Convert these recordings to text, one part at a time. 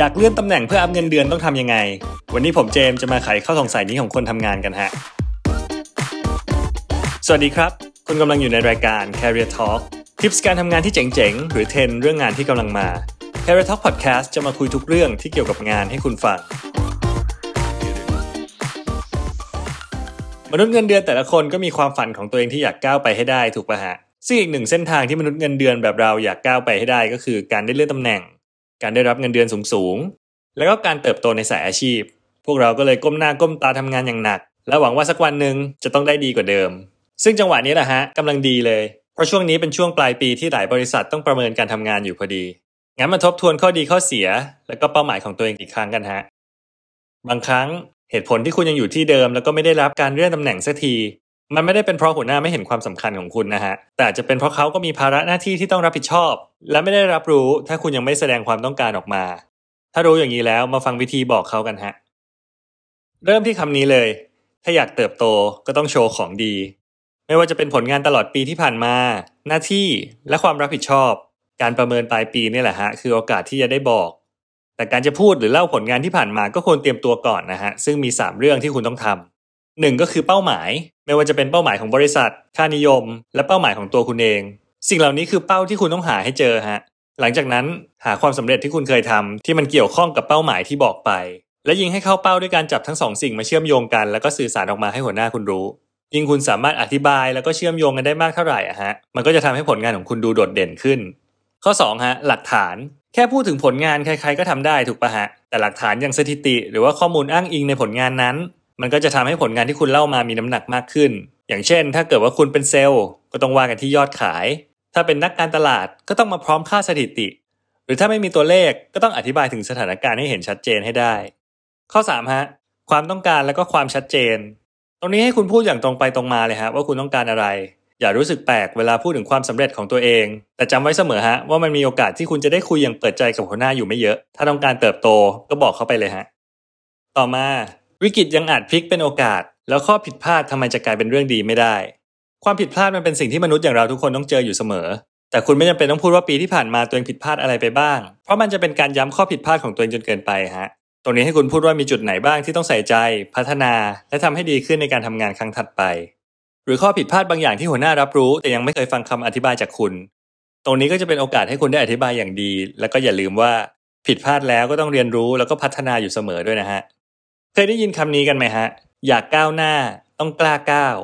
อยากเลื่อนตำแหน่งเพื่ออัพเงินเดือนต้องทำยังไง วันนี้ผมเจมส์จะมาไขข้อสงสัยนี้ของคนทำงานกันฮะ สวัสดีครับ คุณกำลังอยู่ในรายการ Career Talk ทิปส์การทำงานที่เจ๋งๆ หรือเทรนเรื่องงานที่กำลังมา Career Talk Podcast จะมาคุยทุกเรื่องที่เกี่ยวกับงานให้คุณฟัง มนุษย์เงินเดือนแต่ละคนก็มีความฝันของตัวเองที่อยากก้าวไปให้ได้ถูกปะฮะซึ่งอีกหนึ่งเส้นทางที่มนุษย์เงินเดือนแบบเราอยากก้าวไปให้ได้ก็คือการได้เลื่อนตำแหน่ง การได้รับเงินเดือนสูงๆ แล้วก็การเติบโตในสายอาชีพ พวกเราก็เลยก้มหน้าก้มตาทำงานอย่างหนัก และหวังว่าสักวันหนึ่งจะต้องได้ดีกว่าเดิม ซึ่งจังหวะนี้แหละฮะกำลังดีเลย เพราะช่วงนี้เป็นช่วงปลายปีที่หลายบริษัทต้องประเมินการทำงานอยู่พอดี งั้นมาทบทวนข้อดีข้อเสีย แล้วก็เป้าหมายของตัวเองอีกครั้งกันฮะ บางครั้งเหตุผลที่คุณยังอยู่ที่เดิม แล้วก็ไม่ได้รับการเลื่อนตำแหน่งสักที มันไม่ได้เป็นเพราะหัวหน้าไม่เห็นความสำคัญของคุณนะฮะ แต่จะเป็นเพราะเขาก็มีภาระหน้าที่ที่ต้องรับผิดชอบ และไม่ได้รับรู้ถ้าคุณยังไม่แสดงความต้องการออกมา ถ้ารู้อย่างนี้แล้วมาฟังวิธีบอกเขากันฮะ เริ่มที่คำนี้เลย ถ้าอยากเติบโตก็ต้องโชว์ของดี ไม่ว่าจะเป็นผลงานตลอดปีที่ผ่านมา หน้าที่และความรับผิดชอบ การประเมินปลายปีนี่แหละฮะคือโอกาสที่จะได้บอก แต่การจะพูดหรือเล่าผลงานที่ผ่านมาก็ควรเตรียมตัวก่อนนะฮะซึ่งมี 3 เรื่องที่คุณต้องทำหนึ่งก็คือเป้าหมาย ไม่ว่าจะเป็นเป้าหมายของบริษัท ค่านิยม และเป้าหมายของตัวคุณเอง สิ่งเหล่านี้คือเป้าที่คุณต้องหาให้เจอฮะ หลังจากนั้นหาความสำเร็จที่คุณเคยทำที่มันเกี่ยวข้องกับเป้าหมายที่บอกไป และยิงให้เข้าเป้าด้วยการจับทั้งสองสิ่งมาเชื่อมโยงกัน แล้วก็สื่อสารออกมาให้หัวหน้าคุณรู้ ยิ่งคุณสามารถอธิบายแล้วก็เชื่อมโยงกันได้มากเท่าไหร่อะฮะ มันก็จะทำให้ผลงานของคุณดูโดดเด่นขึ้น ข้อ2ฮะหลักฐาน แค่พูดถึงผลงานใครๆก็ทำได้ถูกปะฮะแต่หลักฐานอย่างสถิติ หรือว่าข้อมูลอ้างอิงในผลงานนั้น มันก็จะทำให้ผลงานที่คุณเล่ามามีน้ำหนักมากขึ้น อย่างเช่น ถ้าเกิดว่าคุณเป็นเซลล์ ก็ต้องว่ากันที่ยอดขาย ถ้าเป็นนักการตลาดก็ต้องมาพร้อมค่าสถิติ หรือถ้าไม่มีตัวเลขก็ต้องอธิบายถึงสถานการณ์ให้เห็นชัดเจนให้ได้ ข้อ3ฮะความต้องการและก็ความชัดเจน ตรงนี้ให้คุณพูดอย่างตรงไปตรงมาเลยฮะว่าคุณต้องการอะไร อย่ารู้สึกแปลกเวลาพูดถึงความสำเร็จของตัวเอง แต่จำไว้เสมอฮะว่ามันมีโอกาสที่คุณจะได้คุยอย่างเปิดใจกับหัวหน้าอยู่ไม่เยอะ ถ้าต้องการเติบโตก็บอกเขาไปเลยฮะ ต่อมา วิกฤตยังอาจพลิกเป็นโอกาส แล้วข้อผิดพลาดทำไมจะกลายเป็นเรื่องดีไม่ได้ ความผิดพลาดมันเป็นสิ่งที่มนุษย์อย่างเราทุกคนต้องเจออยู่เสมอ แต่คุณไม่จำเป็นต้องพูดว่าปีที่ผ่านมาตัวเองผิดพลาดอะไรไปบ้าง เพราะมันจะเป็นการย้ำข้อผิดพลาดของตัวเองจนเกินไปฮะ ตรงนี้ให้คุณพูดว่ามีจุดไหนบ้างที่ต้องใส่ใจ พัฒนา และทำให้ดีขึ้นในการทำงานครั้งถัดไป หรือข้อผิดพลาดบางอย่างที่หัวหน้ารับรู้ แต่ยังไม่เคยฟังคำอธิบายจากคุณ ตรงนี้ก็จะเป็นโอกาสให้คุณได้อธิบายอย่างดี แล้วก็อย่าลืมว่าผิดพลาดแล้วก็ต้องเรียนรู้แล้วก็พัฒนาอยู่เสมอด้วยนะฮะ เคยได้ยินคำนี้กันไหมฮะ อยากก้าวหน้าต้องกล้าก้าว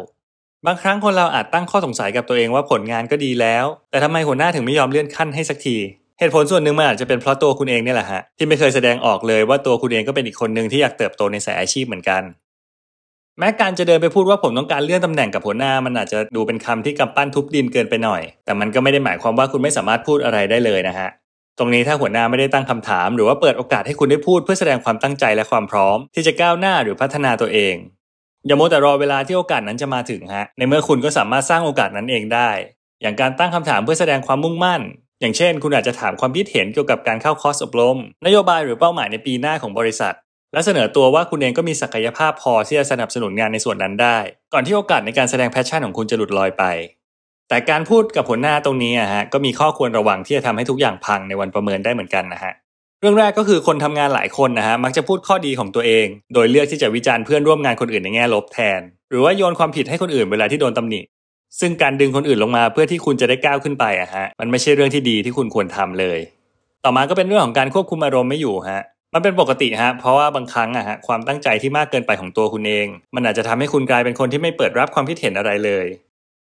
บางครั้งคนเราอาจตั้งข้อสงสัยกับตัวเองว่าผลงานก็ดีแล้ว แต่ทำไมหัวหน้าถึงไม่ยอมเลื่อนขั้นให้สักที เหตุผลส่วนหนึ่งมันอาจจะเป็นเพราะตัวคุณเองเนี่ยแหละฮะที่ไม่เคยแสดงออกเลยว่าตัวคุณเองก็เป็นอีกคนหนึ่งที่อยากเติบโตในสายอาชีพเหมือนกัน แม้การจะเดินไปพูดว่าผมต้องการเลื่อนตำแหน่งกับหัวหน้ามันอาจจะดูเป็นคำที่กำปั้นทุบดินเกินไปหน่อย แต่มันก็ไม่ได้หมายความว่าคุณไม่สามารถพูดอะไรได้เลยนะฮะ ตรงนี้ถ้าหัวหน้าไม่ได้ตั้งคำถาม หรือว่าเปิดโอกาสให้คุณได้พูดเพื่อแสดงความตั้งใจและความพร้อม ที่จะก้าวหน้าหรือพัฒนาตัวเอง อย่ามัวแต่รอเวลาที่โอกาสนั้นจะมาถึงฮะในเมื่อคุณก็สามารถสร้างโอกาสนั้นเองได้ อย่างการตั้งคำถามเพื่อแสดงความมุ่งมั่น อย่างเช่น คุณอาจจะถามความคิดเห็นเกี่ยวกับการเข้าคอร์สอบรม นโยบายหรือเป้าหมายในปีหน้าของบริษัท และเสนอตัวว่าคุณเองก็มีศักยภาพพอที่จะสนับสนุนงานในส่วนนั้นได้ ก่อนที่โอกาสในการแสดง passion ของคุณจะหลุดลอยไป แต่การพูดกับหัวหน้าตรงนี้อะฮะก็มีข้อควรระวังที่จะทำให้ทุกอย่างพังในวันประเมินได้เหมือนกันนะฮะเรื่องแรกก็คือคนทำงานหลายคนนะฮะมักจะพูดข้อดีของตัวเอง โดยเลือกที่จะวิจารณ์เพื่อนร่วมงานคนอื่นในแง่ลบแทน หรือว่าโยนความผิดให้คนอื่นเวลาที่โดนตำหนิซึ่งการดึงคนอื่นลงมาเพื่อที่คุณจะได้ก้าวขึ้นไปอะฮะมันไม่ใช่เรื่องที่ดีที่คุณควรทำเลย ต่อมาก็เป็นเรื่องของการควบคุมอารมณ์ไม่อยู่ฮะมันเป็นปกติฮะเพราะว่าบางครั้งอะฮะความตั้งใจที่มากเกินไปของตัวคุณเอง มันอาจจะทำให้คุณกลายเป็นคนที่ไม่เปิดรับความคิดเห็นอะไรเลย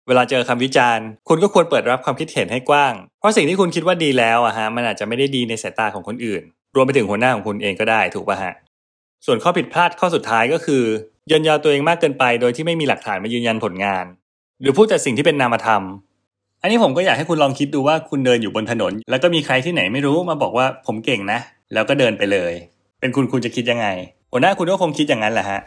เวลาเจอคำวิจารณ์ คุณก็ควรเปิดรับความคิดเห็นให้กว้าง เพราะสิ่งที่คุณคิดว่าดีแล้วอะฮะมันอาจจะไม่ได้ดีในสายตาของคนอื่น รวมไปถึงหัวหน้าของคุณเองก็ได้ถูกป่ะฮะส่วนข้อผิดพลาดข้อสุดท้ายก็คือยันยอตัวเองมากเกินไป โดยที่ไม่มีหลักฐานมายืนยันผลงาน หรือพูดแต่สิ่งที่เป็นนามธรรม อันนี้ผมก็อยากให้คุณลองคิดดูว่าคุณเดินอยู่บนถนน แล้วก็มีใครที่ไหนไม่รู้มาบอกว่าผมเก่งนะ แล้วก็เดินไปเลย เป็นคุณคุณจะคิดยังไงหัวหน้าคุณก็คงคิดอย่างนั้นแหละฮะ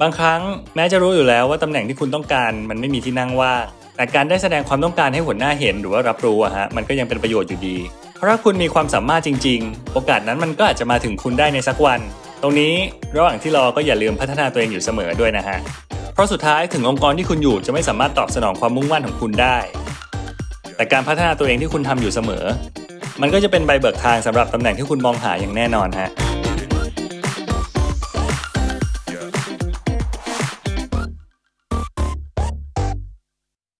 บางครั้งแม้จะรู้อยู่แล้วว่าตำแหน่งที่คุณต้องการมันไม่มีที่นั่งว่างแต่การได้แสดงความต้องการให้หัวหน้าเห็นหรือว่ารับรู้อะฮะมันก็ยังเป็นประโยชน์อยู่ดี เพราะถ้าคุณมีความสามารถจริง ๆ โอกาสนั้นมันก็อาจจะมาถึงคุณได้ในสักวัน ตรงนี้ระหว่างที่รอก็อย่าลืมพัฒนาตัวเองอยู่เสมอด้วยนะฮะเพราะสุดท้ายถึงองค์กรที่คุณอยู่จะไม่สามารถตอบสนองความมุ่งมั่นของคุณได้ แต่การพัฒนาตัวเองที่คุณทำอยู่เสมอ มันก็จะเป็นใบเบิกทางสำหรับตำแหน่งที่คุณมองหาอย่างแน่นอนฮะ